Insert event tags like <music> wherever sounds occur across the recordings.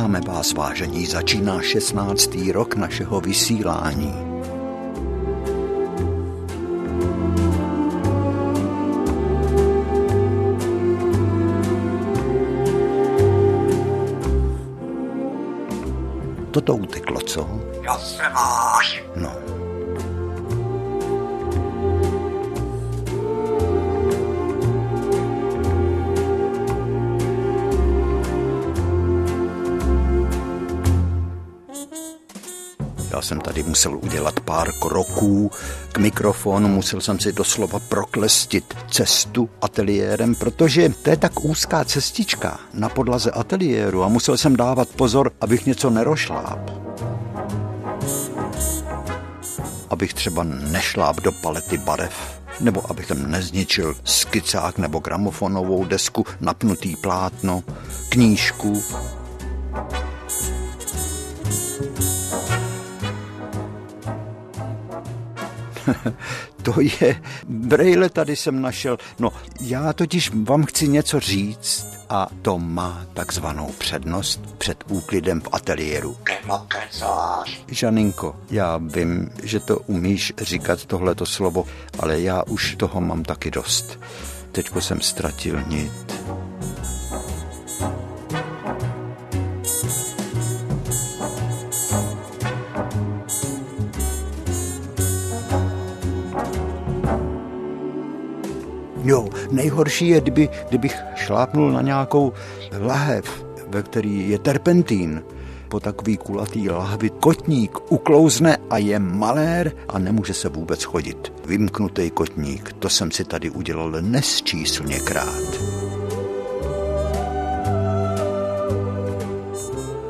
Vítáme vás, vážení, začíná 16. rok našeho vysílání. Toto uteklo, co? Já se máš. Tady musel udělat pár kroků k mikrofonu, musel jsem si doslova proklestit cestu ateliérem, protože to je tak úzká cestička na podlaze ateliéru a musel jsem dávat pozor, abych něco nerošláp. Abych třeba nešláp do palety barev nebo abych tam nezničil skicák nebo gramofonovou desku, napnutý plátno, knížku <laughs> to je, brejle tady jsem našel. No, já totiž vám chci něco říct a to má takzvanou přednost před úklidem v ateliéru. Žaninko, já vím, že to umíš říkat tohleto slovo, ale já už toho mám taky dost. Teďko jsem ztratil nit. Jo, nejhorší je, kdyby, kdybych šlápnul na nějakou lahev, ve který je terpentín. Po takový kulatý lahvi kotník uklouzne a je malér a nemůže se vůbec chodit. Vymknutý kotník, to jsem si tady udělal nesčíslněkrát.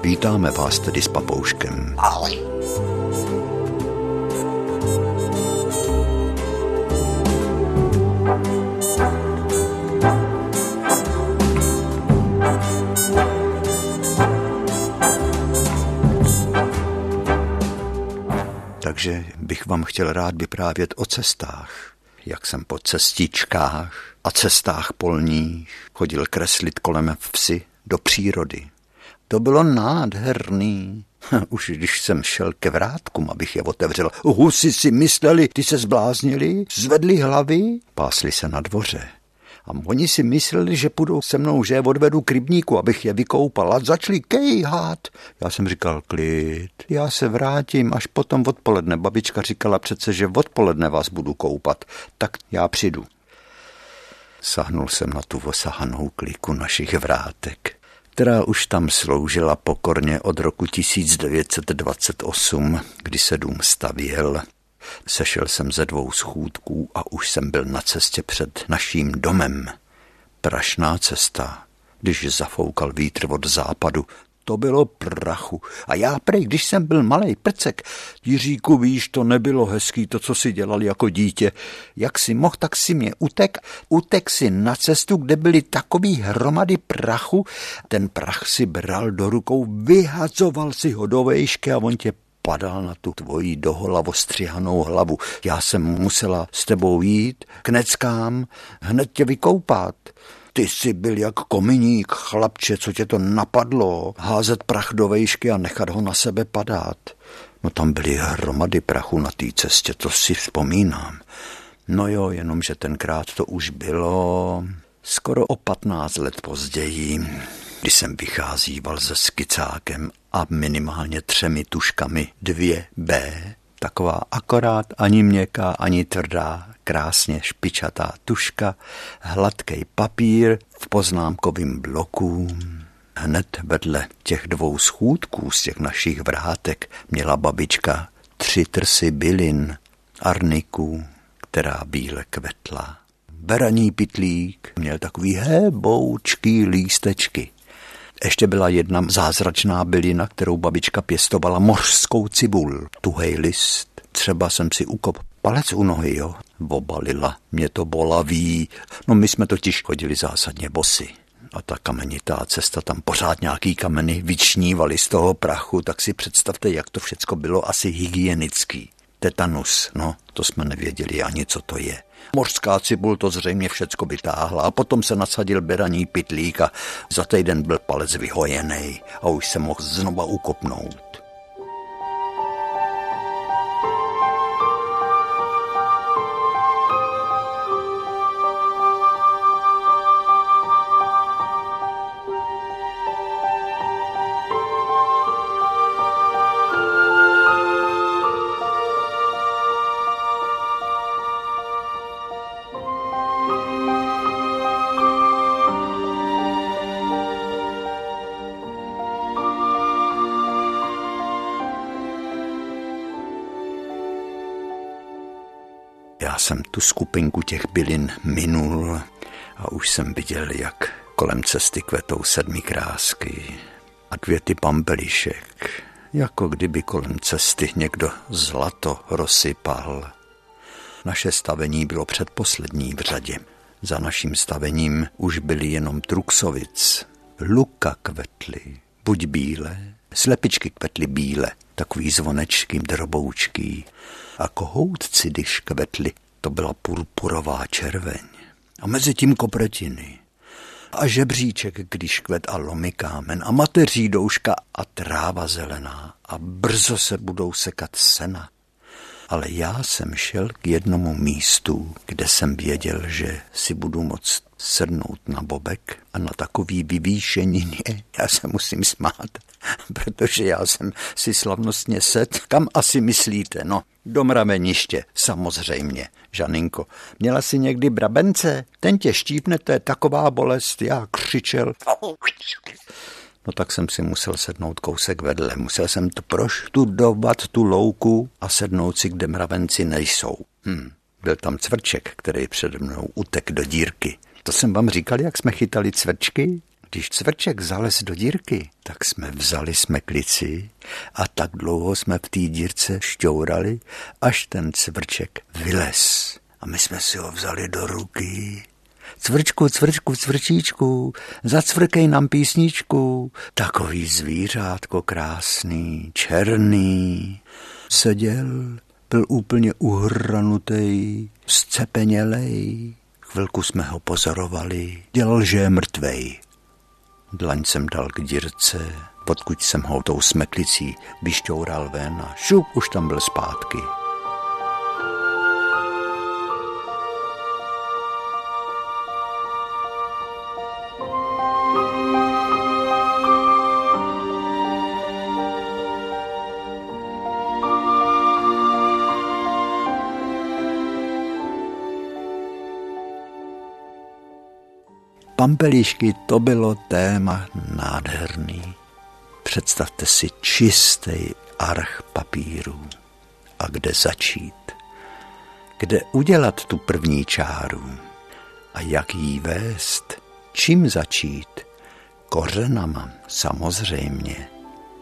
Vítáme vás tedy s papouškem. Ahoj. Takže bych vám chtěl rád vyprávět o cestách. Jak jsem po cestičkách a cestách polních chodil kreslit kolem vsi do přírody. To bylo nádherný. <laughs> Už když jsem šel ke vrátkům, abych je otevřel, husy si mysleli, ty se zbláznili, zvedli hlavy, pásli se na dvoře. A oni si mysleli, že půjdou se mnou, že je odvedu k rybníku, abych je vykoupal a začali kejhat. Já jsem říkal, klid, já se vrátím až potom odpoledne. Babička říkala přece, že odpoledne vás budu koupat, tak já přijdu. Sahnul jsem na tu osahanou kliku našich vrátek, která už tam sloužila pokorně od roku 1928, kdy se dům stavěl Sešel jsem ze dvou schůdků a už jsem byl na cestě před naším domem. Prašná cesta, když zafoukal vítr od západu, to bylo prachu. A já prej, když jsem byl malý prcek, Jiříku, víš, to nebylo hezký, to, co si dělal jako dítě. Jak si mohl, tak si mě utek. Utek si na cestu, kde byly takový hromady prachu. Ten prach si bral do rukou, vyhazoval si ho do vejšky a on tě padal na tu tvoji dohola ostřihanou hlavu. Já jsem musela s tebou jít k neckám, hned tě vykoupat. Ty jsi byl jak kominík, chlapče, co tě to napadlo, házet prach do vejšky a nechat ho na sebe padat. No tam byly hromady prachu na té cestě, to si vzpomínám. No jo, jenomže tenkrát to už bylo skoro o 15 let později když jsem vycházíval se skicákem a minimálně třemi tuškami dvě b taková akorát ani měkká, ani tvrdá, krásně špičatá tuška, hladký papír v poznámkovém bloku. Hned vedle těch dvou schůdků z těch našich vrátek měla babička tři trsy bylin, arniku, která bíle kvetla. Beraní pitlík měl takový heboučký lístečky. Ještě byla jedna zázračná bylina, kterou babička pěstovala mořskou cibul, tuhej list. Třeba jsem si ukop palec u nohy, jo. Obalila, mě to bolaví. No my jsme totiž chodili zásadně bosy. A ta kamenitá cesta, tam pořád nějaký kameny vyčnívaly z toho prachu, tak si představte, jak to všecko bylo asi hygienický. Tetanus, no, to jsme nevěděli ani, co to je. Mořská cibul to zřejmě všecko vytáhla a potom se nasadil beraní pitlík a za týden byl palec vyhojený a už se mohl znova ukopnout. Tu skupinku těch bylin minul a už jsem viděl, jak kolem cesty kvetou sedmi krásky a dvě ty pampelišek, jako kdyby kolem cesty někdo zlato rozsypal. Naše stavení bylo předposlední v řadě. Za naším stavením už byly jenom Truxovic. Luka kvetly, buď bílé, slepičky kvetly bíle, takový zvonečky, droboučky a kohoutci, když kvetli, to byla purpurová červeň. A mezi tím kopretiny. A žebříček, když kvet a lomy kámen a mateří douška a tráva zelená a brzo se budou sekat sena ale já jsem šel k jednomu místu, kde jsem věděl, že si budu moct sednout na bobek a na takový vyvýšení, já se musím smát, <laughs> protože já jsem si slavnostně set. Kam asi myslíte? No, do mraveniště, samozřejmě, Žaninko. Měla si někdy brabence? Ten tě štípne, to je taková bolest, já křičel. No tak jsem si musel sednout kousek vedle. Musel jsem to proštudovat tu louku a sednout si, kde mravenci nejsou. Hm. Byl tam cvrček, který přede mnou utek do dírky. To jsem vám říkal, jak jsme chytali cvrčky? Když cvrček zales do dírky, tak jsme vzali smeklici a tak dlouho jsme v té dírce šťourali, až ten cvrček vylez. A my jsme si ho vzali do ruky Cvrčku, cvrčku, cvrčíčku, zacvrkej nám písničku. Takový zvířátko krásný, černý. Seděl, byl úplně uhranutý, scepenělej. Chvilku jsme ho pozorovali, dělal, že je mrtvej. Dlaň jsem dal k dírce, podkud jsem ho tou smeklicí vyšťoural ven a šup, už tam byl zpátky. Pampelišky, to bylo téma nádherný. Představte si čistý arch papíru. A kde začít? Kde udělat tu první čáru? A jak jí vést? Čím začít? Kořenama, samozřejmě.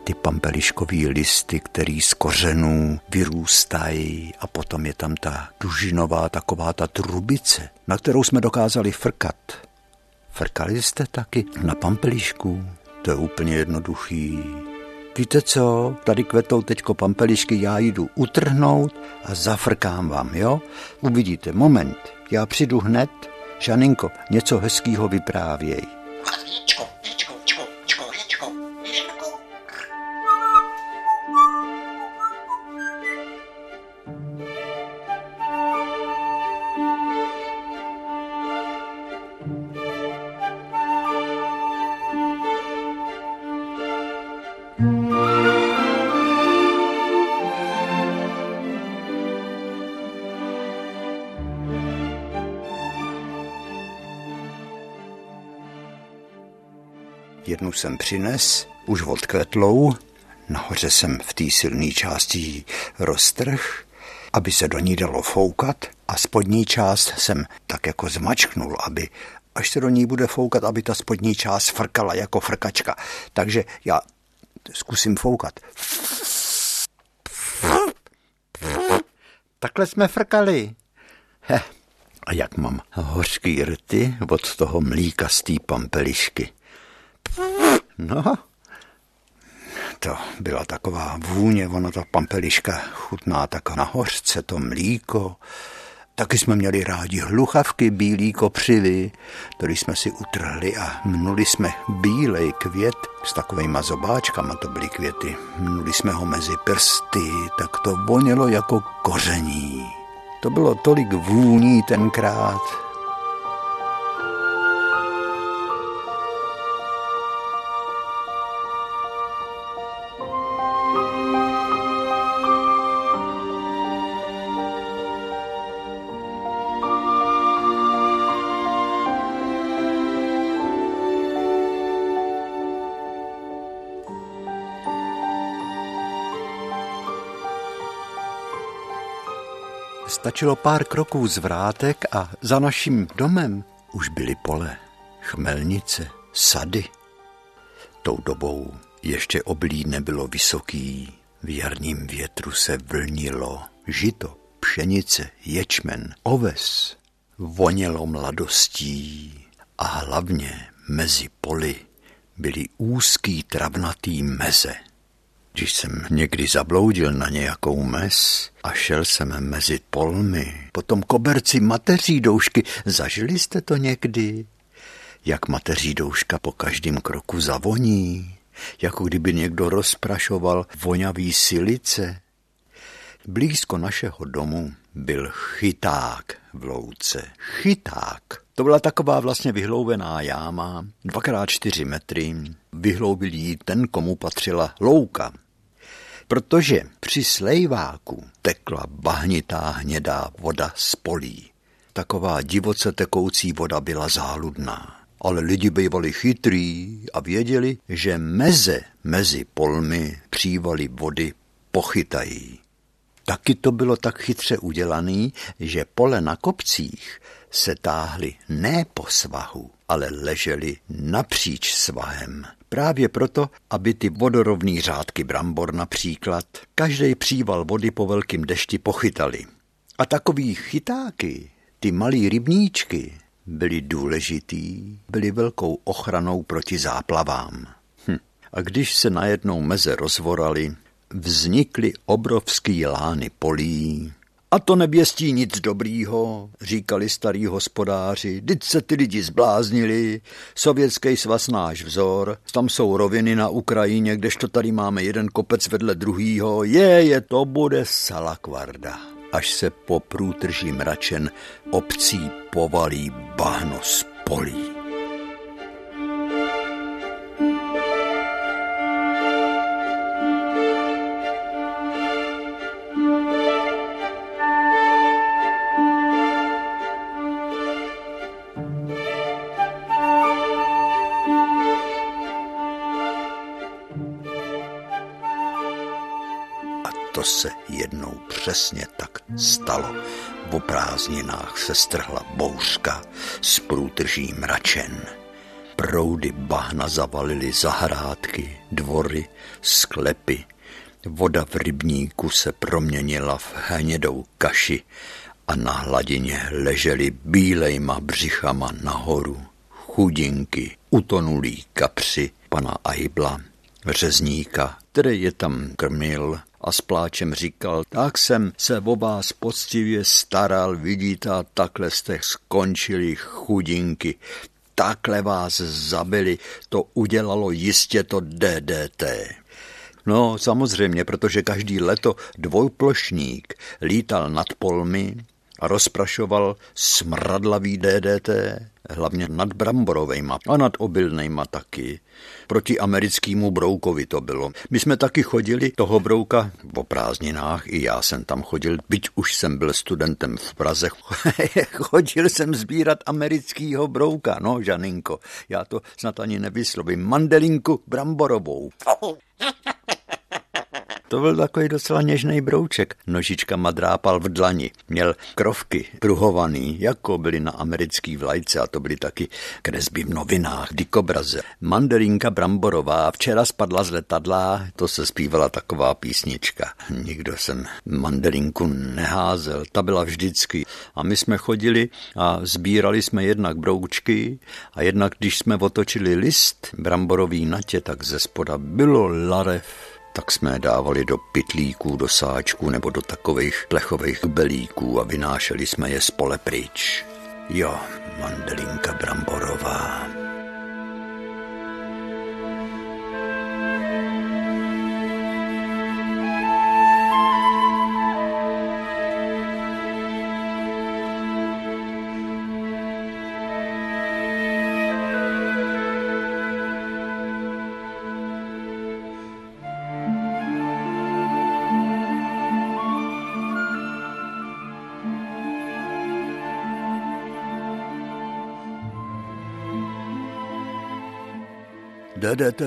Ty pampeliškový listy, který z kořenů vyrůstají a potom je tam ta dužinová taková ta trubice, na kterou jsme dokázali frkat Frkali jste taky na pampelišku? To je úplně jednoduchý. Víte co, tady kvetou teďko pampelišky, já jdu utrhnout a zafrkám vám, jo? Uvidíte, moment, já přijdu hned, Žaninko, něco hezkýho vyprávěj. Jednu jsem přines, už odkvetlou, nahoře jsem v té silné části roztrh, aby se do ní dalo foukat a spodní část jsem tak jako zmačknul, aby až se do ní bude foukat, aby ta spodní část frkala jako frkačka. Takže já zkusím foukat. Takhle jsme frkali. He. A jak mám hořký rty od toho mlíka z té pampelišky. No, to byla taková vůně, ono ta pampeliška chutná tak na hořce, to mlíko Taky jsme měli rádi hluchavky, bílý kopřivy, který jsme si utrhli a mnuli jsme bílej květ s takovými zobáčkama, to byly květy. Mnuli jsme ho mezi prsty, tak to vonělo jako koření. To bylo tolik vůní tenkrát, Stačilo pár kroků z vrátek a za naším domem už byly pole, chmelnice, sady. Tou dobou ještě oblí nebylo vysoký, v jarním větru se vlnilo žito, pšenice, ječmen, oves. Vonělo mladostí a hlavně mezi poli byly úzký travnatý meze – když jsem někdy zabloudil na nějakou mes a šel jsem mezi polmy, potom koberci mateří doušky, zažili jste to někdy? Jak mateří douška po každém kroku zavoní, jako kdyby někdo rozprašoval vonavý silice. Blízko našeho domu byl chyták v louce. Chyták. To byla taková vlastně vyhloubená jáma, dvakrát čtyři metry. Vyhloubil jí ten, komu patřila louka protože při slejváku tekla bahnitá hnědá voda z polí. Taková divoce tekoucí voda byla záludná. Ale lidi bývali chytrý a věděli, že meze mezi polmi přívaly vody pochytají. Taky to bylo tak chytře udělaný, že pole na kopcích se táhly ne po svahu, ale ležely napříč svahem. Právě proto, aby ty vodorovný řádky brambor například každý příval vody po velkým dešti pochytali. A takový chytáky, ty malý rybníčky, byly důležitý, byly velkou ochranou proti záplavám. Hm. A když se najednou meze rozvorali, vznikly obrovský lány polí, a to neběstí nic dobrýho, říkali starý hospodáři. Teď se ty lidi zbláznili, sovětský svaz náš vzor, tam jsou roviny na Ukrajině, kdežto tady máme jeden kopec vedle druhýho. Je, je, to bude salakvarda. Až se po průtrží mračen obcí povalí bahno z polí. Se jednou přesně tak stalo. V prázdninách se strhla bouřka s průtrží mračen. Proudy bahna zavalily zahrádky, dvory, sklepy. Voda v rybníku se proměnila v hnědou kaši a na hladině ležely bílejma břichama nahoru chudinky, utonulí kapři pana Aibla, řezníka, který je tam krmil a s pláčem říkal, tak jsem se o vás poctivě staral, vidíte, a takhle jste skončili chudinky. Takhle vás zabili, to udělalo jistě to DDT. No, samozřejmě, protože každý leto dvojplošník lítal nad polmi a rozprašoval smradlavý DDT, hlavně nad bramborovejma a nad obilnejma taky. Proti americkému broukovi to bylo. My jsme taky chodili toho brouka o prázdninách, i já jsem tam chodil, byť už jsem byl studentem v Praze. <laughs> chodil jsem sbírat amerického brouka, no Žaninko, já to snad ani nevyslovím, mandelinku bramborovou. <laughs> To byl takový docela něžný brouček. Nožička madrápal v dlani. Měl krovky pruhovaný, jako byly na americký vlajce a to byly taky kresby v novinách, dikobraze. Mandarinka bramborová včera spadla z letadla, to se zpívala taková písnička. Nikdo jsem mandarinku neházel, ta byla vždycky. A my jsme chodili a sbírali jsme jednak broučky a jednak, když jsme otočili list bramborový natě, tak ze spoda bylo larev tak jsme je dávali do pytlíků, do sáčků nebo do takových plechových belíků a vynášeli jsme je z pole pryč. Jo, mandelinka bramborová.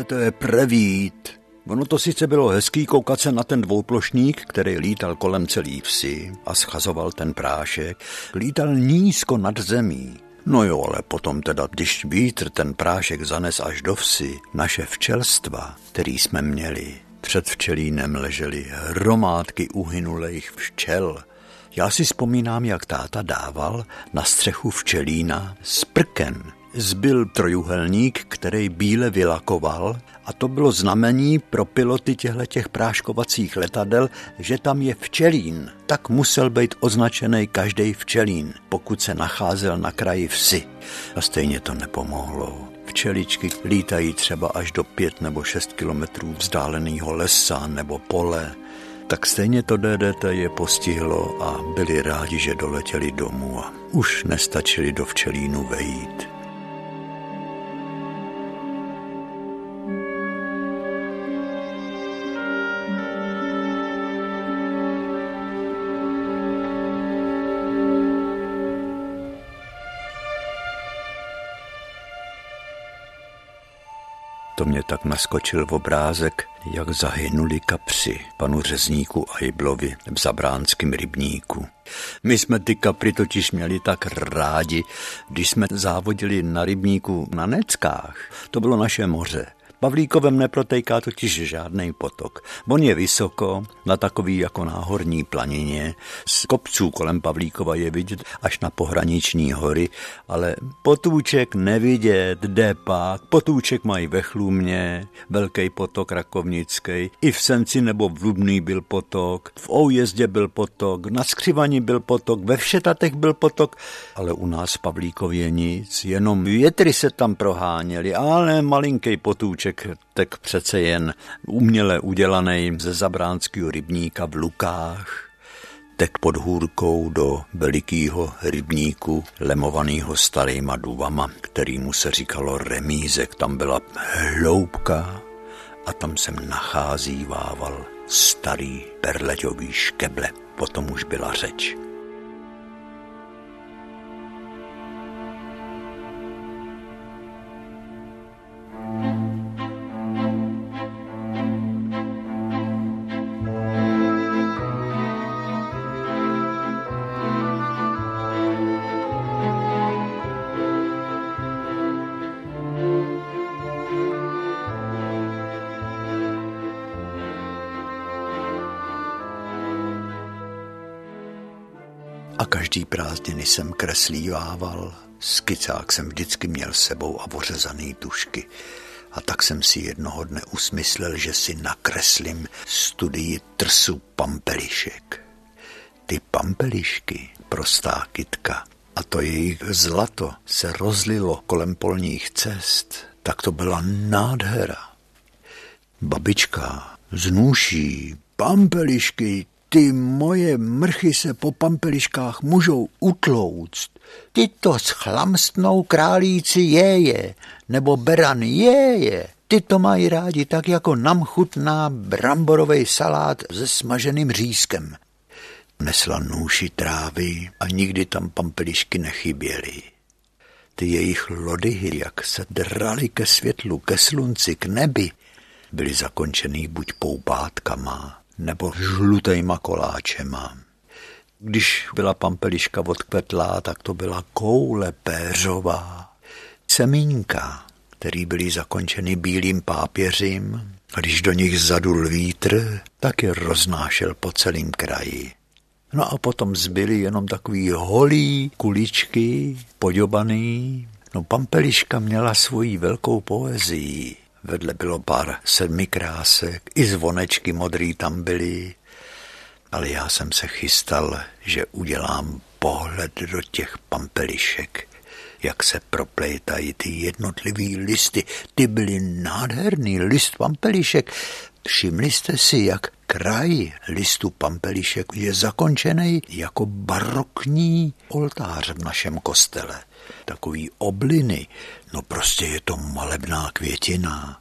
To je prevít. Ono to sice bylo hezký koukat se na ten dvouplošník, který lítal kolem celý vsi a schazoval ten prášek. Lítal nízko nad zemí. No jo, ale potom teda, když vítr ten prášek zanes až do vsi, naše včelstva, který jsme měli, před včelínem ležely hromádky uhynulých včel. Já si vzpomínám, jak táta dával na střechu včelína sprken zbyl trojuhelník, který bíle vylakoval a to bylo znamení pro piloty těchto těch práškovacích letadel, že tam je včelín. Tak musel být označený každý včelín, pokud se nacházel na kraji vsi. A stejně to nepomohlo. Včeličky lítají třeba až do pět nebo šest kilometrů vzdáleného lesa nebo pole tak stejně to DDT je postihlo a byli rádi, že doletěli domů a už nestačili do včelínu vejít. To mě tak naskočil v obrázek, jak zahynuli kapři panu řezníku Ajblovi v zabránském rybníku. My jsme ty kapry totiž měli tak rádi, když jsme závodili na rybníku na Neckách. To bylo naše moře. Pavlíkovem neprotejká totiž žádný potok. On je vysoko, na takový jako náhorní planině. Z kopců kolem Pavlíkova je vidět až na pohraniční hory, ale potůček nevidět, jde pak. Potůček mají ve Chlumně, velký potok Rakovnický, i v Senci nebo v Lubný byl potok, v Oujezdě byl potok, na Skřivani byl potok, ve Všetatech byl potok, ale u nás v Pavlíkově nic, jenom větry se tam proháněly, ale malinký potůček Koníček tak přece jen uměle udělaný ze zabránského rybníka v Lukách, tek pod hůrkou do velikého rybníku, lemovaného starýma duvama, kterýmu se říkalo remízek. Tam byla hloubka a tam jsem nacházívával starý perleťový škeble. Potom už byla řeč. Každý prázdniny jsem kreslívával. Skicák jsem vždycky měl sebou a ořezaný tušky. A tak jsem si jednoho dne usmyslel, že si nakreslím studii trsu pampelišek. Ty pampelišky, prostá kytka, a to jejich zlato se rozlilo kolem polních cest, tak to byla nádhera. Babička znůší pampelišky, ty moje mrchy se po pampeliškách můžou utlouct. Ty to schlamstnou králíci jeje, nebo beran jeje. Ty to mají rádi tak, jako nám chutná bramborový salát se smaženým řízkem. Nesla nůši trávy a nikdy tam pampelišky nechyběly. Ty jejich lodyhy, jak se drali ke světlu, ke slunci, k nebi, byly zakončený buď poupátkama, nebo žlutejma koláčema. Když byla pampeliška odkvetlá, tak to byla koule péřová, semínka, který byly zakončeny bílým pápěřím, a když do nich zadul vítr, tak je roznášel po celém kraji. No a potom zbyly jenom takový holý kuličky, podobaný. No pampeliška měla svoji velkou poezii. Vedle bylo pár sedmikrásek, i zvonečky modrý tam byly, ale já jsem se chystal, že udělám pohled do těch pampelišek, jak se proplétají ty jednotlivý listy. Ty byly nádherný list pampelišek. Všimli jste si, jak kraj listu pampelišek je zakončený jako barokní oltář v našem kostele. Takový obliny, no prostě je to malebná květina.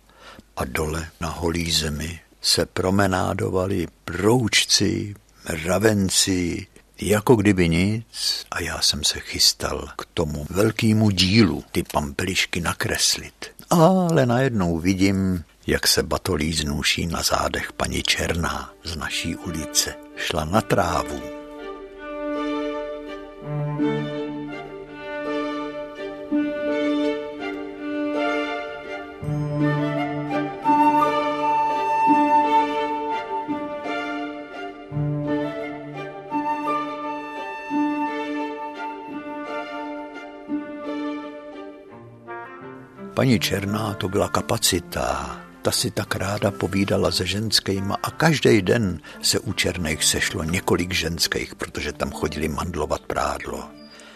A dole na holí zemi se promenádovali broučci, mravenci, jako kdyby nic a já jsem se chystal k tomu velkému dílu ty pampelišky nakreslit. Ale najednou vidím, jak se batolí znůší na zádech paní Černá z naší ulice. Šla na trávu. Paní Černá to byla kapacita. Ta si tak ráda povídala se ženskýma a každý den se u Černých sešlo několik ženských, protože tam chodili mandlovat prádlo.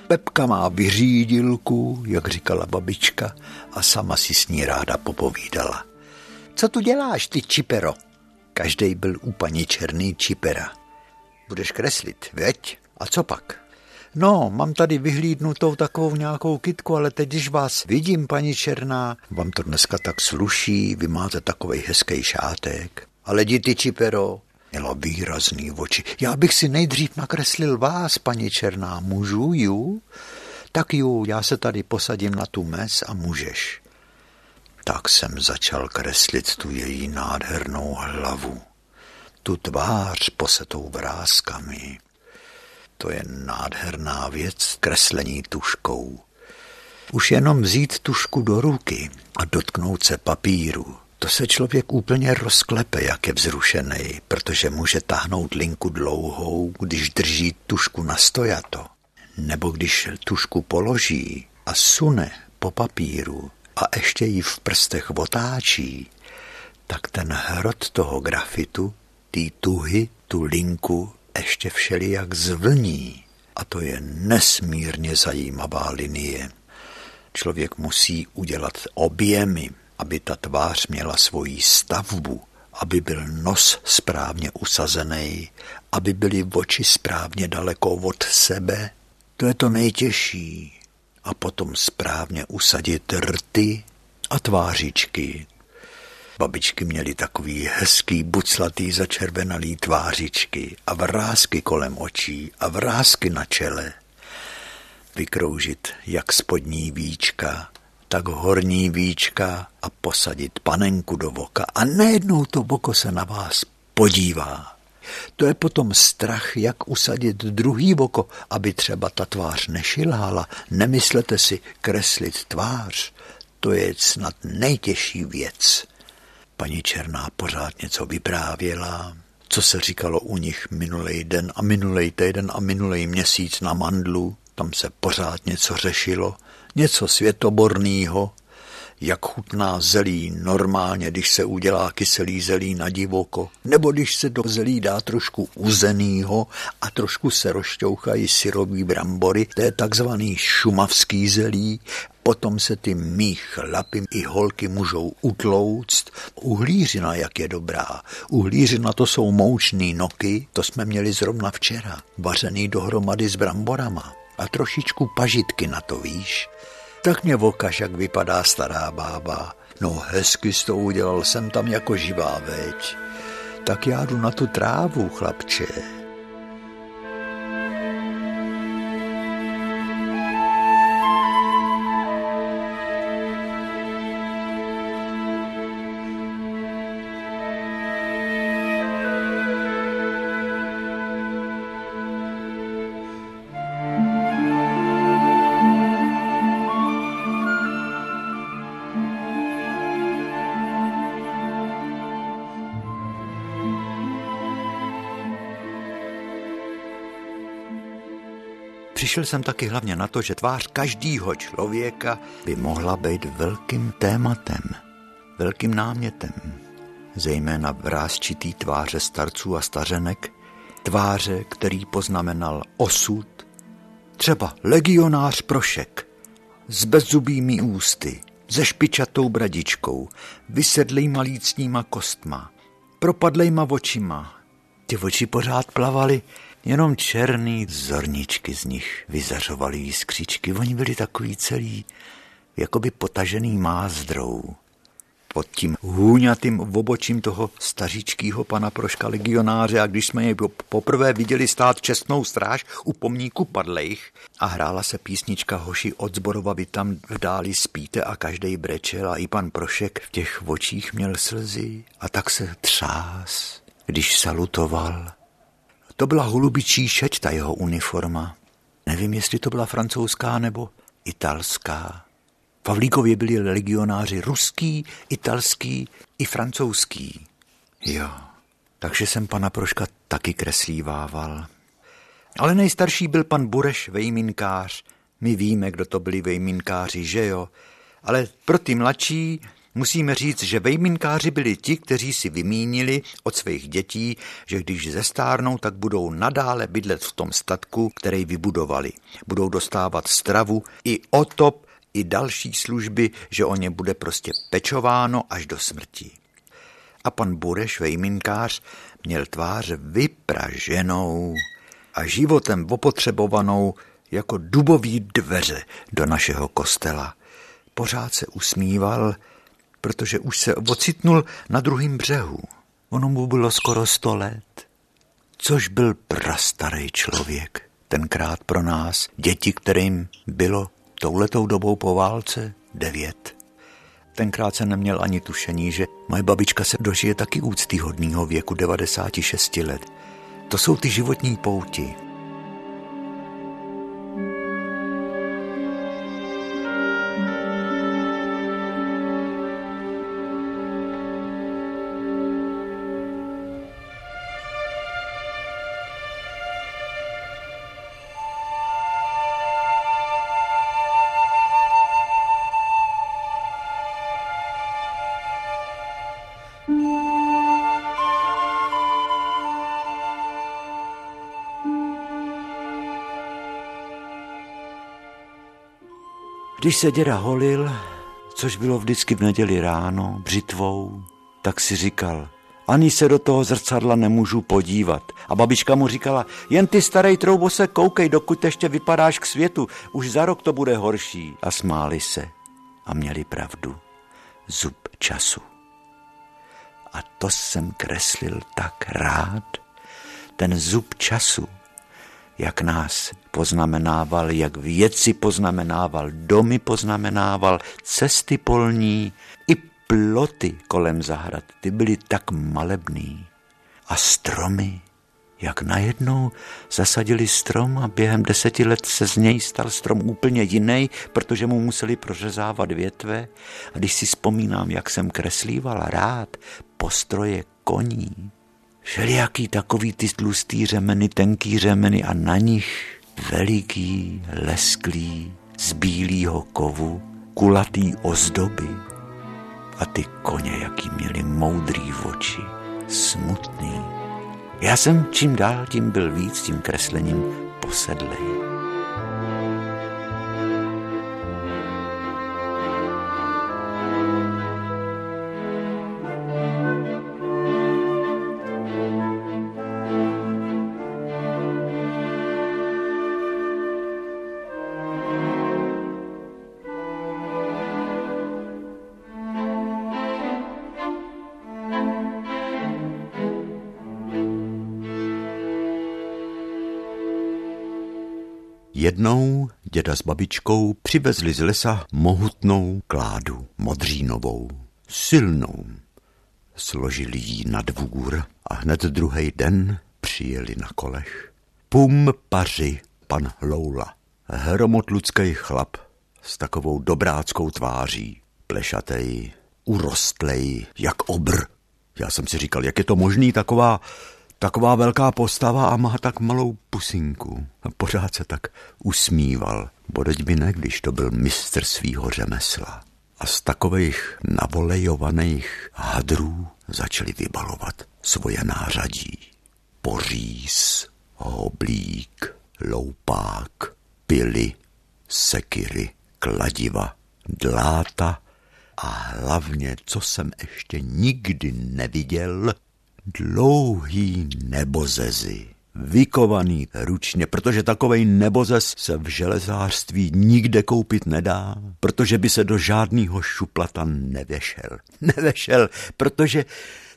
Pepka má vyřídilku, jak říkala babička, a sama si s ní ráda popovídala. Co tu děláš, ty čipero? Každý byl u paní Černý čipera. Budeš kreslit, veď? A co pak? No, mám tady vyhlídnutou takovou nějakou kitku, ale teď, když vás vidím, paní Černá, vám to dneska tak sluší, vy máte takový hezký šátek. Ale ty čipero, měla výrazný oči. Já bych si nejdřív nakreslil vás, paní Černá, můžu, ju? Tak ju, já se tady posadím na tu mes a můžeš. Tak jsem začal kreslit tu její nádhernou hlavu, tu tvář posetou vrázkami, to je nádherná věc, kreslení tuškou. Už jenom vzít tušku do ruky a dotknout se papíru, to se člověk úplně rozklepe, jak je vzrušený, protože může tahnout linku dlouhou, když drží tušku na stojato. Nebo když tušku položí a sune po papíru a ještě ji v prstech otáčí, tak ten hrot toho grafitu, ty tuhy, tu linku ještě všelijak zvlní a to je nesmírně zajímavá linie. Člověk musí udělat objemy, aby ta tvář měla svoji stavbu, aby byl nos správně usazený, aby byly oči správně daleko od sebe. To je to nejtěžší. A potom správně usadit rty a tvářičky, Babičky měly takový hezký, buclatý, začervenalý tvářičky a vrázky kolem očí a vrázky na čele. Vykroužit jak spodní víčka, tak horní víčka a posadit panenku do voka a najednou to voko se na vás podívá. To je potom strach, jak usadit druhý voko, aby třeba ta tvář nešilhala. Nemyslete si kreslit tvář, to je snad nejtěžší věc. Paní Černá pořád něco vyprávěla, co se říkalo u nich minulý den a minulý týden a minulý měsíc na mandlu. Tam se pořád něco řešilo, něco světoborného, jak chutná zelí normálně, když se udělá kyselý zelí na divoko, nebo když se do zelí dá trošku uzenýho a trošku se rozšťouchají syrový brambory, to je takzvaný šumavský zelí Potom se ty mý chlapy i holky můžou utlouct. Uhlířina, jak je dobrá. Uhlířina to jsou moučný noky, to jsme měli zrovna včera, vařený dohromady s bramborama. A trošičku pažitky na to, víš? Tak mě vokaž, jak vypadá stará bába. No hezky s to udělal jsem tam jako živá veď. Tak já jdu na tu trávu, chlapče. Přišel jsem taky hlavně na to, že tvář každého člověka by mohla být velkým tématem. velkým námětem, zejména vrázčitý tváře starců a stařenek, tváře, který poznamenal osud, třeba legionář Prošek s bezzubými ústy, se špičatou bradičkou, vysedlejma lícníma kostma, propadlejma očima. Ty oči pořád plavaly, jenom černý zorničky z nich vyzařovaly jiskřičky. Oni byli takový celý, jakoby potažený mázdrou pod tím hůňatým obočím toho staříčkýho pana Proška legionáře a když jsme jej poprvé viděli stát čestnou stráž u pomníku padlejch a hrála se písnička Hoši od Zborova, vy tam v dáli spíte a každej brečel a i pan Prošek v těch očích měl slzy a tak se třás, když salutoval. To byla holubičí šeť, ta jeho uniforma. Nevím, jestli to byla francouzská nebo italská. V Havlíkově byli legionáři ruský, italský i francouzský. Jo, takže jsem pana Proška taky kreslívával. Ale nejstarší byl pan Bureš Vejminkář. My víme, kdo to byli Vejminkáři, že jo? Ale pro ty mladší musíme říct, že vejminkáři byli ti, kteří si vymínili od svých dětí, že když zestárnou, tak budou nadále bydlet v tom statku, který vybudovali. Budou dostávat stravu i otop i další služby, že o ně bude prostě pečováno až do smrti. A pan Bureš, vejminkář, měl tvář vypraženou a životem opotřebovanou jako dubový dveře do našeho kostela. Pořád se usmíval, protože už se ocitnul na druhém břehu. Ono mu bylo skoro sto let, což byl prastarý člověk, tenkrát pro nás, děti, kterým bylo touhletou dobou po válce devět. Tenkrát jsem neměl ani tušení, že moje babička se dožije taky úctyhodného věku 96 let. To jsou ty životní pouti. Když se děda holil, což bylo vždycky v neděli ráno, břitvou, tak si říkal, ani se do toho zrcadla nemůžu podívat. A babička mu říkala, jen ty starej troubo se koukej, dokud ještě vypadáš k světu, už za rok to bude horší. A smáli se a měli pravdu. Zub času. A to jsem kreslil tak rád. Ten zub času jak nás poznamenával, jak věci poznamenával, domy poznamenával, cesty polní i ploty kolem zahrad, ty byly tak malebný. A stromy, jak najednou zasadili strom a během deseti let se z něj stal strom úplně jiný, protože mu museli prořezávat větve. A když si vzpomínám, jak jsem kreslíval rád postroje koní, všelijaký takový ty tlustý řemeny, tenký řemeny a na nich veliký, lesklý, z bílého kovu, kulatý ozdoby a ty koně, jaký měli moudrý oči, smutný. Já jsem čím dál tím byl víc tím kreslením posedlej. Jednou děda s babičkou přivezli z lesa mohutnou kládu modřínovou, silnou. Složili ji na dvůr a hned druhý den přijeli na kolech. Pum paři, pan Loula, hromotlucký chlap s takovou dobráckou tváří, plešatej, urostlej, jak obr. Já jsem si říkal, jak je to možný, taková Taková velká postava a má tak malou pusinku. A pořád se tak usmíval. Bodeď by ne, když to byl mistr svýho řemesla. a z takových navolejovaných hadrů začali vybalovat svoje nářadí. Poříz, hoblík, loupák, pily, sekiry, kladiva, dláta a hlavně, co jsem ještě nikdy neviděl, dlouhý nebozezy vykovaný ručně, protože takovej nebozes se v železářství nikde koupit nedá, protože by se do žádného šuplata nevešel. <laughs> Nevešel, protože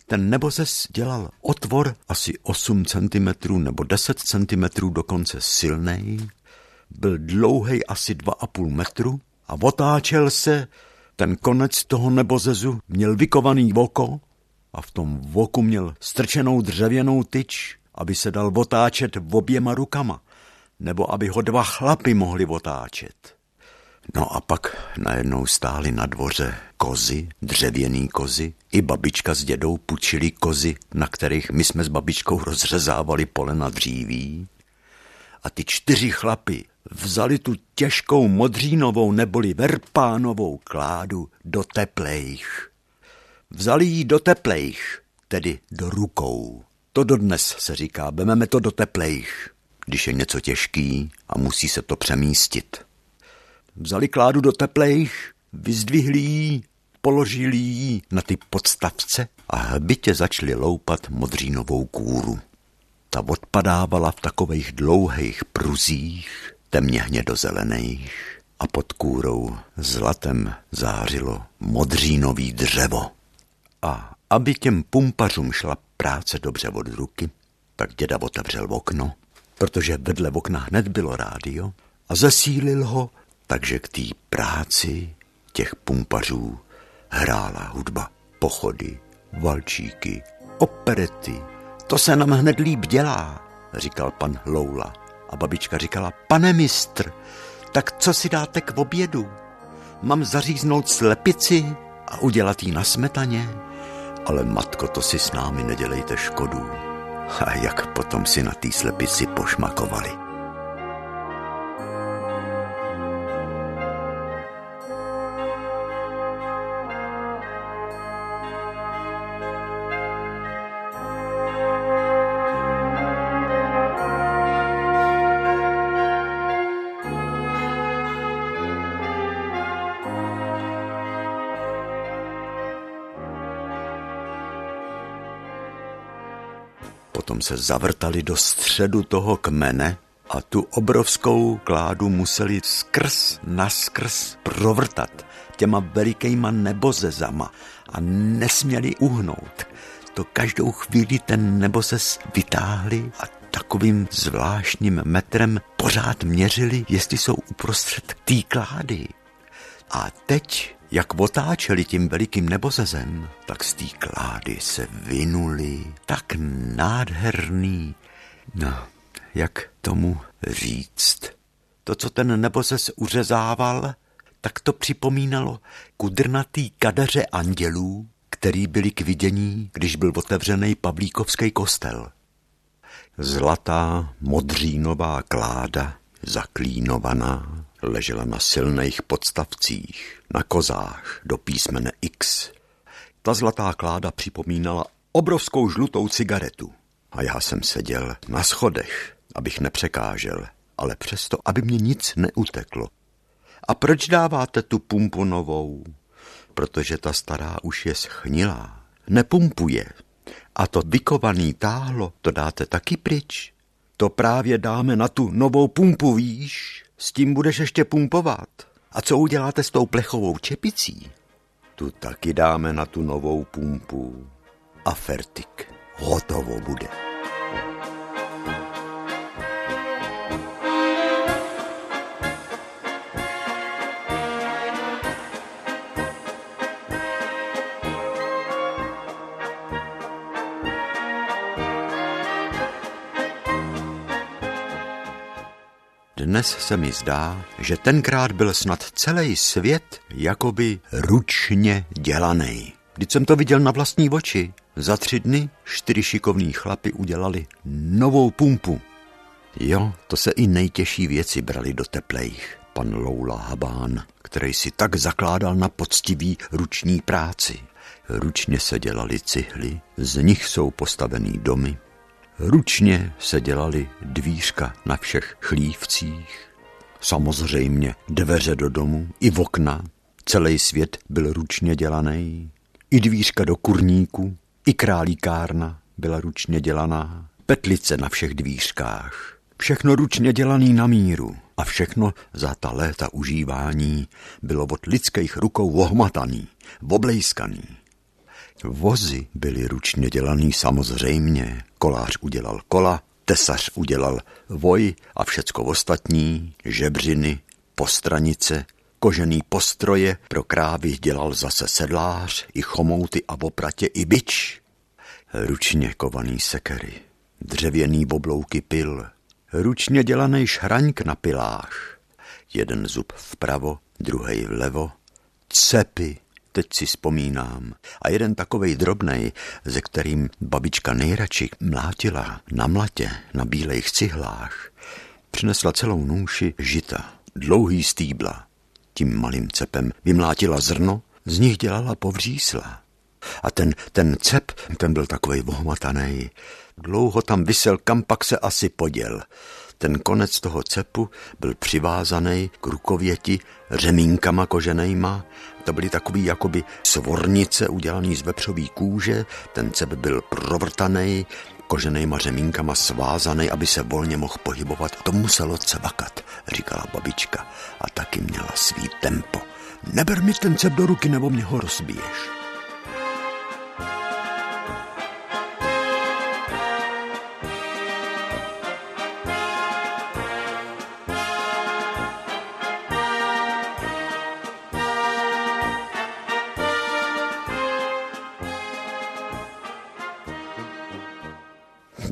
ten nebozes dělal otvor asi 8 cm nebo 10 cm dokonce silnej, byl dlouhý asi 2,5 metru a otáčel se, ten konec toho nebozezu měl vykovaný voko a v tom voku měl strčenou dřevěnou tyč aby se dal otáčet oběma rukama, nebo aby ho dva chlapy mohli otáčet. No a pak najednou stály na dvoře kozy, dřevěný kozy, i babička s dědou pučili kozy, na kterých my jsme s babičkou rozřezávali pole na dříví. A ty čtyři chlapy vzali tu těžkou modřínovou neboli verpánovou kládu do teplejch. Vzali ji do teplejch, tedy do rukou. To dodnes se říká, vememe to do teplejch, když je něco těžký a musí se to přemístit. Vzali kládu do teplejch, vyzdvihli jí, položili jí na ty podstavce a hbitě začali loupat modřínovou kůru. Ta odpadávala v takových dlouhých pruzích, temně hnědozelených a pod kůrou zlatem zářilo modřínový dřevo. A aby těm pumpařům šla práce dobře od ruky, tak děda otevřel okno, protože vedle okna hned bylo rádio a zesílil ho, takže k té práci těch pumpařů hrála hudba, pochody, valčíky, operety. To se nám hned líp dělá, říkal pan Loula. A babička říkala, pane mistr, tak co si dáte k obědu? Mám zaříznout slepici a udělat jí na smetaně? Ale matko, to si s námi nedělejte škodu. A jak potom si na té slepici pošmakovali. Potom se zavrtali do středu toho kmene a tu obrovskou kládu museli skrz naskrz provrtat těma velikýma nebozezama a nesměli uhnout. To každou chvíli ten nebozes vytáhli a takovým zvláštním metrem pořád měřili, jestli jsou uprostřed té klády. A teď jak otáčeli tím velikým nebozezem, tak z té klády se vynuli tak nádherný, no, jak tomu říct. To, co ten nebozez uřezával, tak to připomínalo kudrnatý kadeře andělů, který byli k vidění, když byl otevřený Pavlíkovský kostel. Zlatá modřínová kláda, zaklínovaná, ležela na silných podstavcích, na kozách do písmene X. Ta zlatá kláda připomínala obrovskou žlutou cigaretu. A já jsem seděl na schodech, abych nepřekážel, ale přesto, aby mě nic neuteklo. A proč dáváte tu pumpu novou? Protože ta stará už je schnilá. Nepumpuje. A to vykovaný táhlo, to dáte taky pryč. To právě dáme na tu novou pumpu, víš? S tím budeš ještě pumpovat. A co uděláte s tou plechovou čepicí? Tu taky dáme na tu novou pumpu. A fertik. Hotovo bude. Dnes se mi zdá, že tenkrát byl snad celý svět jakoby ručně dělaný. Když jsem to viděl na vlastní oči, za tři dny čtyři šikovní chlapy udělali novou pumpu. Jo, to se i nejtěžší věci brali do teplejch. Pan Loula Habán, který si tak zakládal na poctivý ruční práci. Ručně se dělali cihly, z nich jsou postavený domy. Ručně se dělali dvířka na všech chlívcích. Samozřejmě dveře do domu i v okna. Celý svět byl ručně dělaný. I dvířka do kurníku, i králíkárna byla ručně dělaná. Petlice na všech dvířkách. Všechno ručně dělaný na míru a všechno za ta léta užívání bylo od lidských rukou ohmataný, oblejskaný. Vozy byly ručně dělaný samozřejmě, kolář udělal kola, tesař udělal voj a všecko ostatní, žebřiny, postranice, kožený postroje pro krávy dělal zase sedlář, i chomouty a opratě, i bič. Ručně kovaný sekery, dřevěný boblouky pil, ručně dělaný šhraňk na pilách. Jeden zub vpravo, druhý vlevo, cepy, teď si vzpomínám. A jeden takovej drobnej, ze kterým babička nejradši mlátila na mlatě, na bílejch cihlách, přinesla celou nůši žita, dlouhý stýbla. Tím malým cepem vymlátila zrno, z nich dělala povřísla. A ten, ten cep, ten byl takovej vohmataný. Dlouho tam vysel, kam pak se asi poděl. Ten konec toho cepu byl přivázaný k rukověti řemínkama koženejma. To byly takový jakoby svornice udělaný z vepřový kůže. Ten cep byl provrtaný, koženýma řemínkama svázaný, aby se volně mohl pohybovat. To muselo cevakat, říkala babička. A taky měla svý tempo. Neber mi ten cep do ruky, nebo mě ho rozbiješ.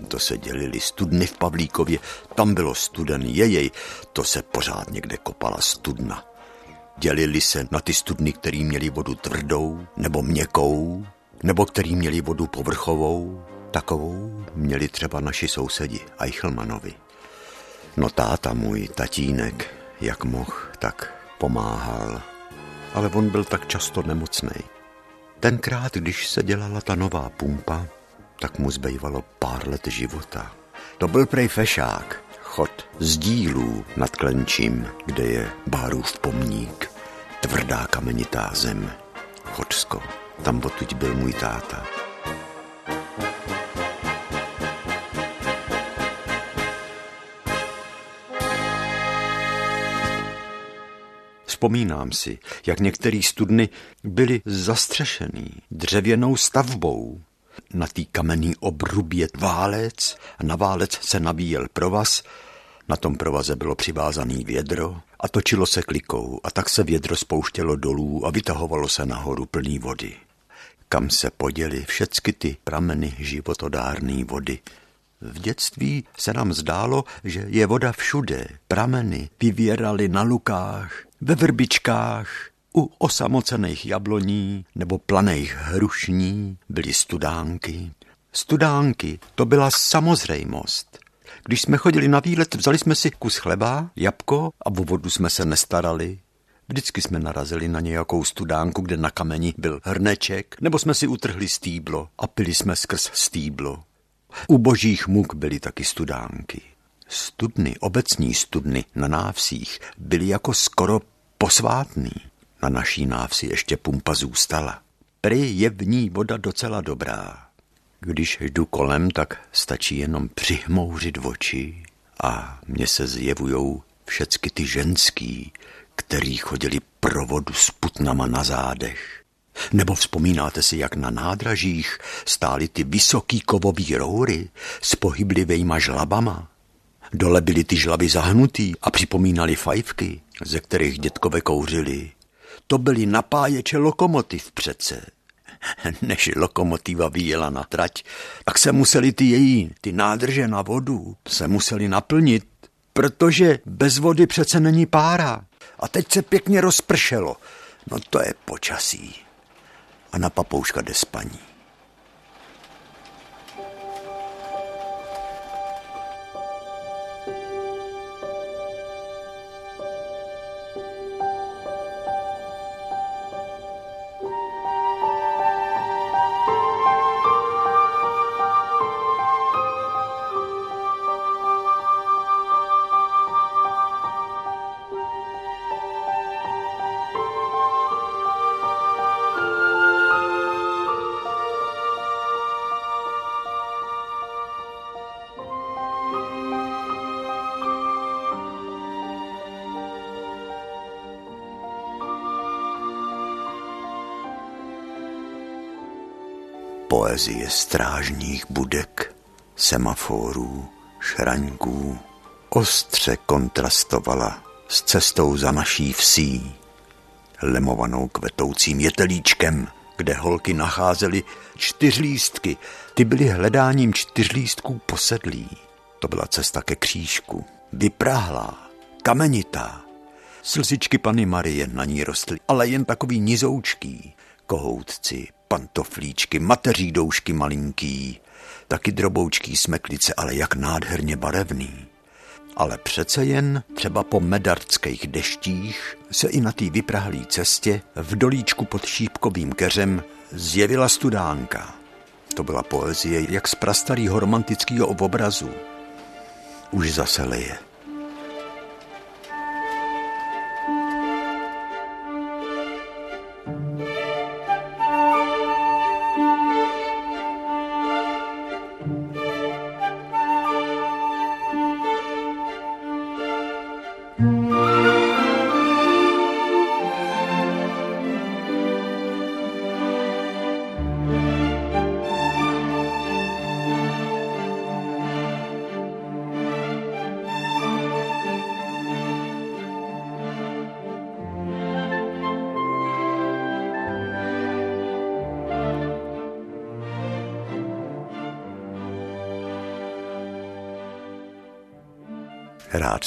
To se dělili studny v Pavlíkově, tam bylo studen jejej, to se pořád někde kopala studna. Dělili se na ty studny, který měli vodu tvrdou nebo měkkou, nebo který měli vodu povrchovou. Takovou měli třeba naši sousedi, Eichelmanovi. No táta můj, tatínek, jak mohl, tak pomáhal. Ale on byl tak často nemocný. Tenkrát, když se dělala ta nová pumpa, tak mu zbývalo pár let života. To byl prej fešák, chod z dílů nad Klenčím, kde je Bárův pomník, tvrdá kamenitá zem, Chodsko, tam potuď byl můj táta. Vzpomínám si, jak některé studny byly zastřešený dřevěnou stavbou, na tý kamenný obrubě válec a na válec se nabíjel provaz, na tom provaze bylo přivázaný vědro a točilo se klikou a tak se vědro spouštělo dolů a vytahovalo se nahoru plný vody. Kam se poděly všecky ty prameny životodárné vody. V dětství se nám zdálo, že je voda všude. Prameny vyvěraly na lukách, ve vrbičkách, u osamocených jabloní nebo planých hrušní byly studánky. Studánky, to byla samozřejmost. Když jsme chodili na výlet, vzali jsme si kus chleba, jabko a o vodu jsme se nestarali. Vždycky jsme narazili na nějakou studánku, kde na kameni byl hrneček, nebo jsme si utrhli stýblo a pili jsme skrz stýblo. U božích muk byly taky studánky. Studny, obecní studny na návsích byly jako skoro posvátný. Na naší návsi ještě pumpa zůstala. Prý je v ní voda docela dobrá. Když jdu kolem, tak stačí jenom přihmouřit oči a mně se zjevujou všecky ty ženský, který chodili pro vodu s putnama na zádech. Nebo vzpomínáte si, jak na nádražích stály ty vysoký kovový roury s pohyblivejma žlabama? Dole byly ty žlaby zahnutý a připomínali fajfky, ze kterých dětkové kouřili to byly napáječe lokomotiv přece. Než lokomotiva vyjela na trať, tak se museli ty její, ty nádrže na vodu, se museli naplnit, protože bez vody přece není pára. A teď se pěkně rozpršelo. No to je počasí. A na papouška jde spaní. Poezie strážních budek, semaforů, šraňků, ostře kontrastovala s cestou za naší vsí, lemovanou kvetoucím jetelíčkem, kde holky nacházely čtyřlístky. Ty byly hledáním čtyřlístků posedlí. To byla cesta ke křížku. Vyprahlá, kamenitá. Slzičky Pany Marie na ní rostly, ale jen takový nizoučký. Kohoutci, pantoflíčky, mateří doušky malinký, taky droboučký smeklice, ale jak nádherně barevný. Ale přece jen třeba po medardských deštích se i na té vyprahlé cestě v dolíčku pod šípkovým keřem zjevila studánka. To byla poezie jak z prastarýho romantického obrazu. Už zase leje.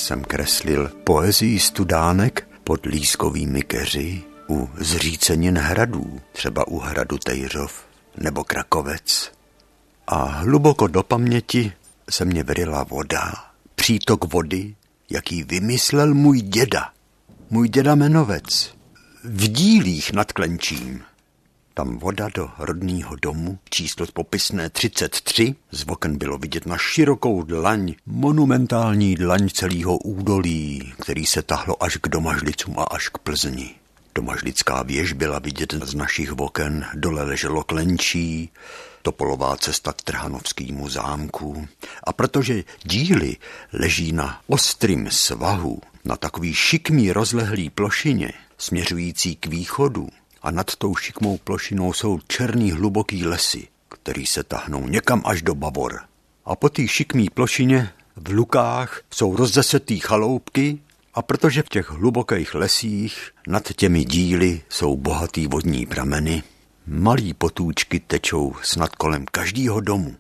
Jsem kreslil poezii studánek pod lískovými keři u zřícenin hradů, třeba u hradu Tejřov nebo Krakovec. A hluboko do paměti se mě vyrila voda, přítok vody, jaký vymyslel můj děda, můj děda Menovec, v dílích nad Klenčím. Tam voda do rodného domu, číslo popisné 33, z oken bylo vidět na širokou dlaň, monumentální dlaň celého údolí, který se tahlo až k Domažlicům a až k Plzni. Domažlická věž byla vidět z našich oken, dole leželo klenčí, topolová cesta k Trhanovskému zámku. A protože díly leží na ostrým svahu, na takový šikmý rozlehlý plošině, směřující k východu, a nad tou šikmou plošinou jsou černý hluboký lesy, který se tahnou někam až do Bavor. A po té šikmý plošině v lukách jsou rozdesetý chaloupky a protože v těch hlubokých lesích nad těmi díly jsou bohatý vodní prameny, malý potůčky tečou snad kolem každého domu.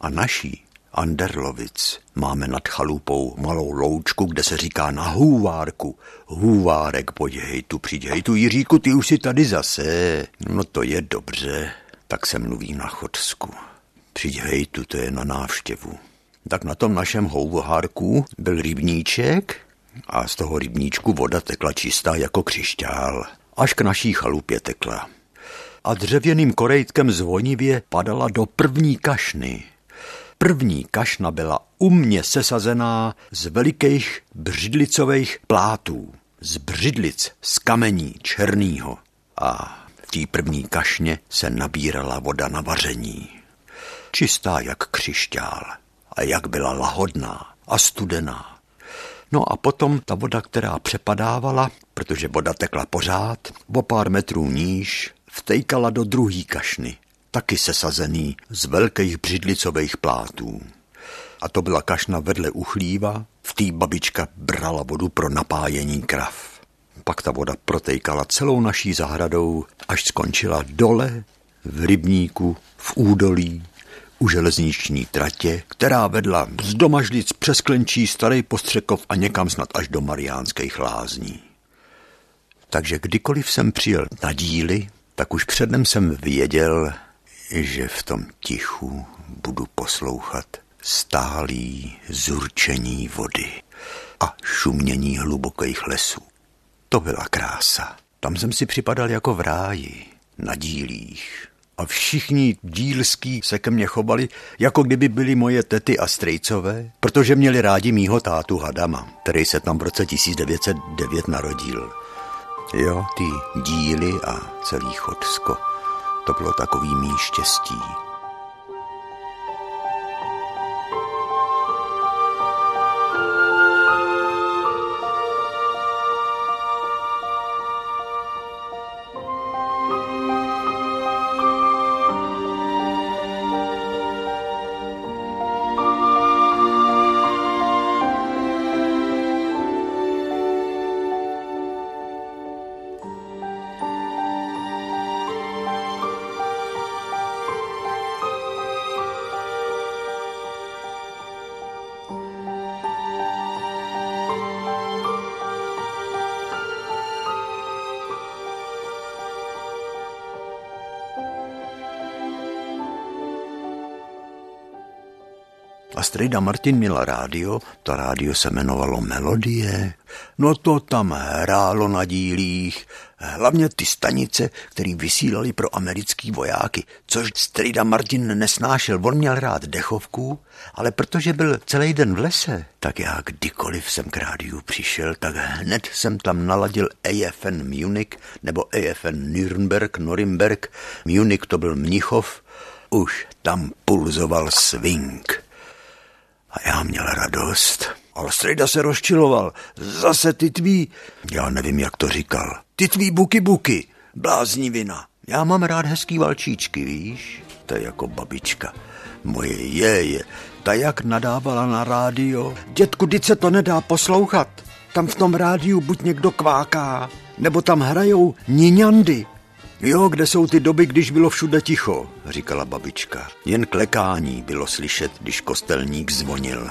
A naší Anderlovic. Máme nad chalupou malou loučku, kde se říká na hůvárku. Hůvárek, pojď hej tu, přijď hej tu, Jiříku, ty už si tady zase. No to je dobře, tak se mluví na Chodsku. Přijď hej tu, to je na návštěvu. Tak na tom našem houvárku byl rybníček a z toho rybníčku voda tekla čistá jako křišťál. Až k naší chalupě tekla. A dřevěným korejtkem zvonivě padala do první kašny, První kašna byla umně sesazená z velikých břidlicových plátů, z břidlic z kamení černýho. A v té první kašně se nabírala voda na vaření. Čistá jak křišťál a jak byla lahodná a studená. No a potom ta voda, která přepadávala, protože voda tekla pořád, o pár metrů níž, vtejkala do druhé kašny, taky sesazený z velkých břidlicových plátů. A to byla kašna vedle uchlíva, v té babička brala vodu pro napájení krav. Pak ta voda protejkala celou naší zahradou, až skončila dole, v rybníku, v údolí, u železniční tratě, která vedla z domažlic přes Klenčí, Starý Postřekov a někam snad až do Mariánských lázní. Takže kdykoliv jsem přijel na díly, tak už předem jsem věděl, že v tom tichu budu poslouchat stálý zurčení vody a šumění hlubokých lesů. To byla krása. Tam jsem si připadal jako v ráji, na dílích. A všichni dílský se ke mně chobali, jako kdyby byli moje tety a strejcové, protože měli rádi mýho tátu Hadama, který se tam v roce 1909 narodil. Jo, ty díly a celý Chodsko to bylo takový mý štěstí. Strejda Martin měla rádio, to rádio se jmenovalo Melodie. No to tam hrálo na dílích, hlavně ty stanice, které vysílali pro americký vojáky, což strejda Martin nesnášel. On měl rád dechovku, ale protože byl celý den v lese, tak já kdykoliv jsem k rádiu přišel, tak hned jsem tam naladil AFN Munich nebo AFN Nürnberg, Norimberg. Munich to byl Mnichov, už tam pulzoval swing. A já měl radost. Ale strejda se rozčiloval. Zase ty tvý... Já nevím, jak to říkal. Ty tvý buky buky. Bláznivina. Já mám rád hezký valčíčky, víš? To je jako babička. Moje jeje. Ta jak nadávala na rádio. Dětku, teď se to nedá poslouchat. Tam v tom rádiu buď někdo kváká, nebo tam hrajou niňandy. Jo, kde jsou ty doby, když bylo všude ticho, říkala babička. Jen klekání bylo slyšet, když kostelník zvonil.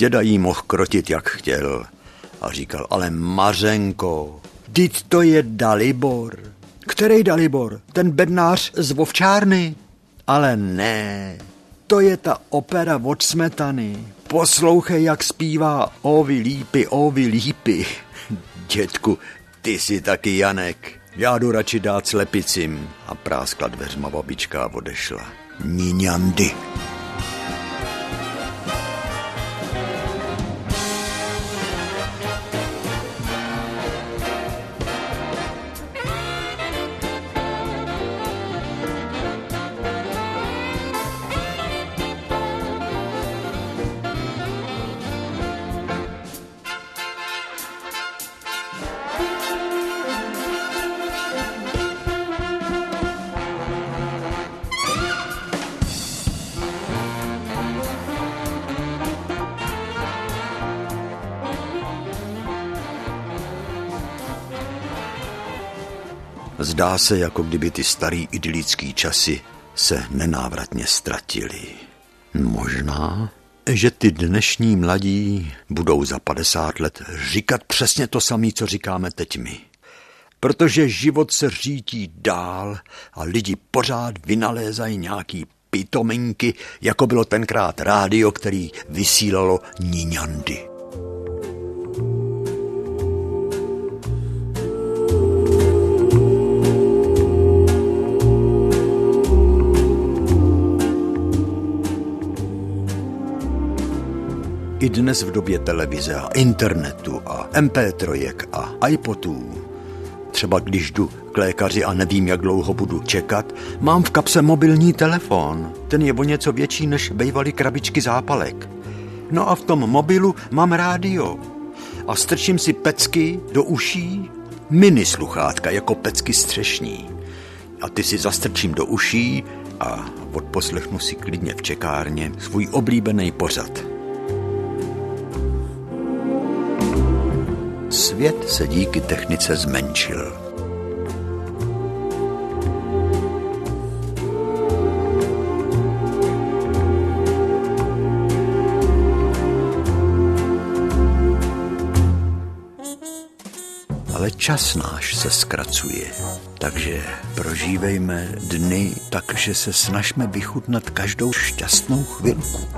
Děda jí mohl krotit, jak chtěl. A říkal, ale Mařenko, dit to je Dalibor. Který Dalibor? Ten bednář z Vovčárny? Ale ne, to je ta opera od Smetany. Poslouchej, jak zpívá Ovi lípy, Ovi lípy. Dětku, ty jsi taky Janek. Já jdu radši dát slepicím. A práskla dveřma babička a odešla. Niňandy. Zdá se, jako kdyby ty starý idylický časy se nenávratně ztratily. Možná, že ty dnešní mladí budou za 50 let říkat přesně to samé, co říkáme teď my. Protože život se řítí dál a lidi pořád vynalézají nějaký pitominky, jako bylo tenkrát rádio, který vysílalo Niňandy. I dnes v době televize a internetu a MP3 a iPodů, třeba když jdu k lékaři a nevím, jak dlouho budu čekat, mám v kapse mobilní telefon. Ten je o něco větší než bejvaly krabičky zápalek. No a v tom mobilu mám rádio. A strčím si pecky do uší, mini sluchátka jako pecky střešní. A ty si zastrčím do uší a odposlechnu si klidně v čekárně svůj oblíbený pořad. Svět se díky technice zmenšil. Ale čas náš se zkracuje, takže prožívejme dny tak, že se snažme vychutnat každou šťastnou chvilku.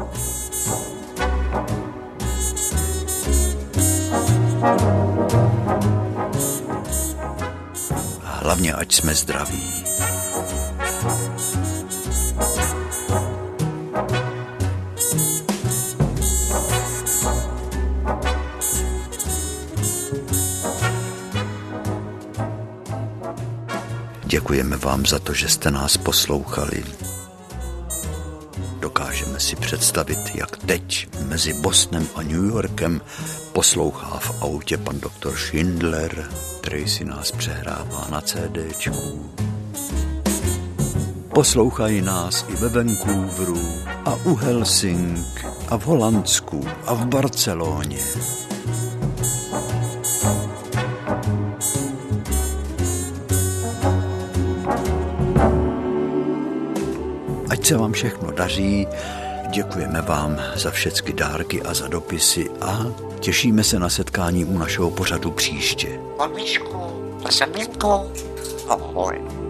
Hlavně ať jsme zdraví. Děkujeme vám za to, že jste nás poslouchali. dokážeme si představit, jak teď mezi Bostonem a New Yorkem poslouchá v autě pan doktor Schindler, který si nás přehrává na CDčku. Poslouchají nás i ve Vancouveru a u Helsing a v Holandsku a v Barceloně. Ať se vám všechno daří, děkujeme vám za všechny dárky a za dopisy a těšíme se na setkání u našeho pořadu příště. Mamičku, semínku, ahoj.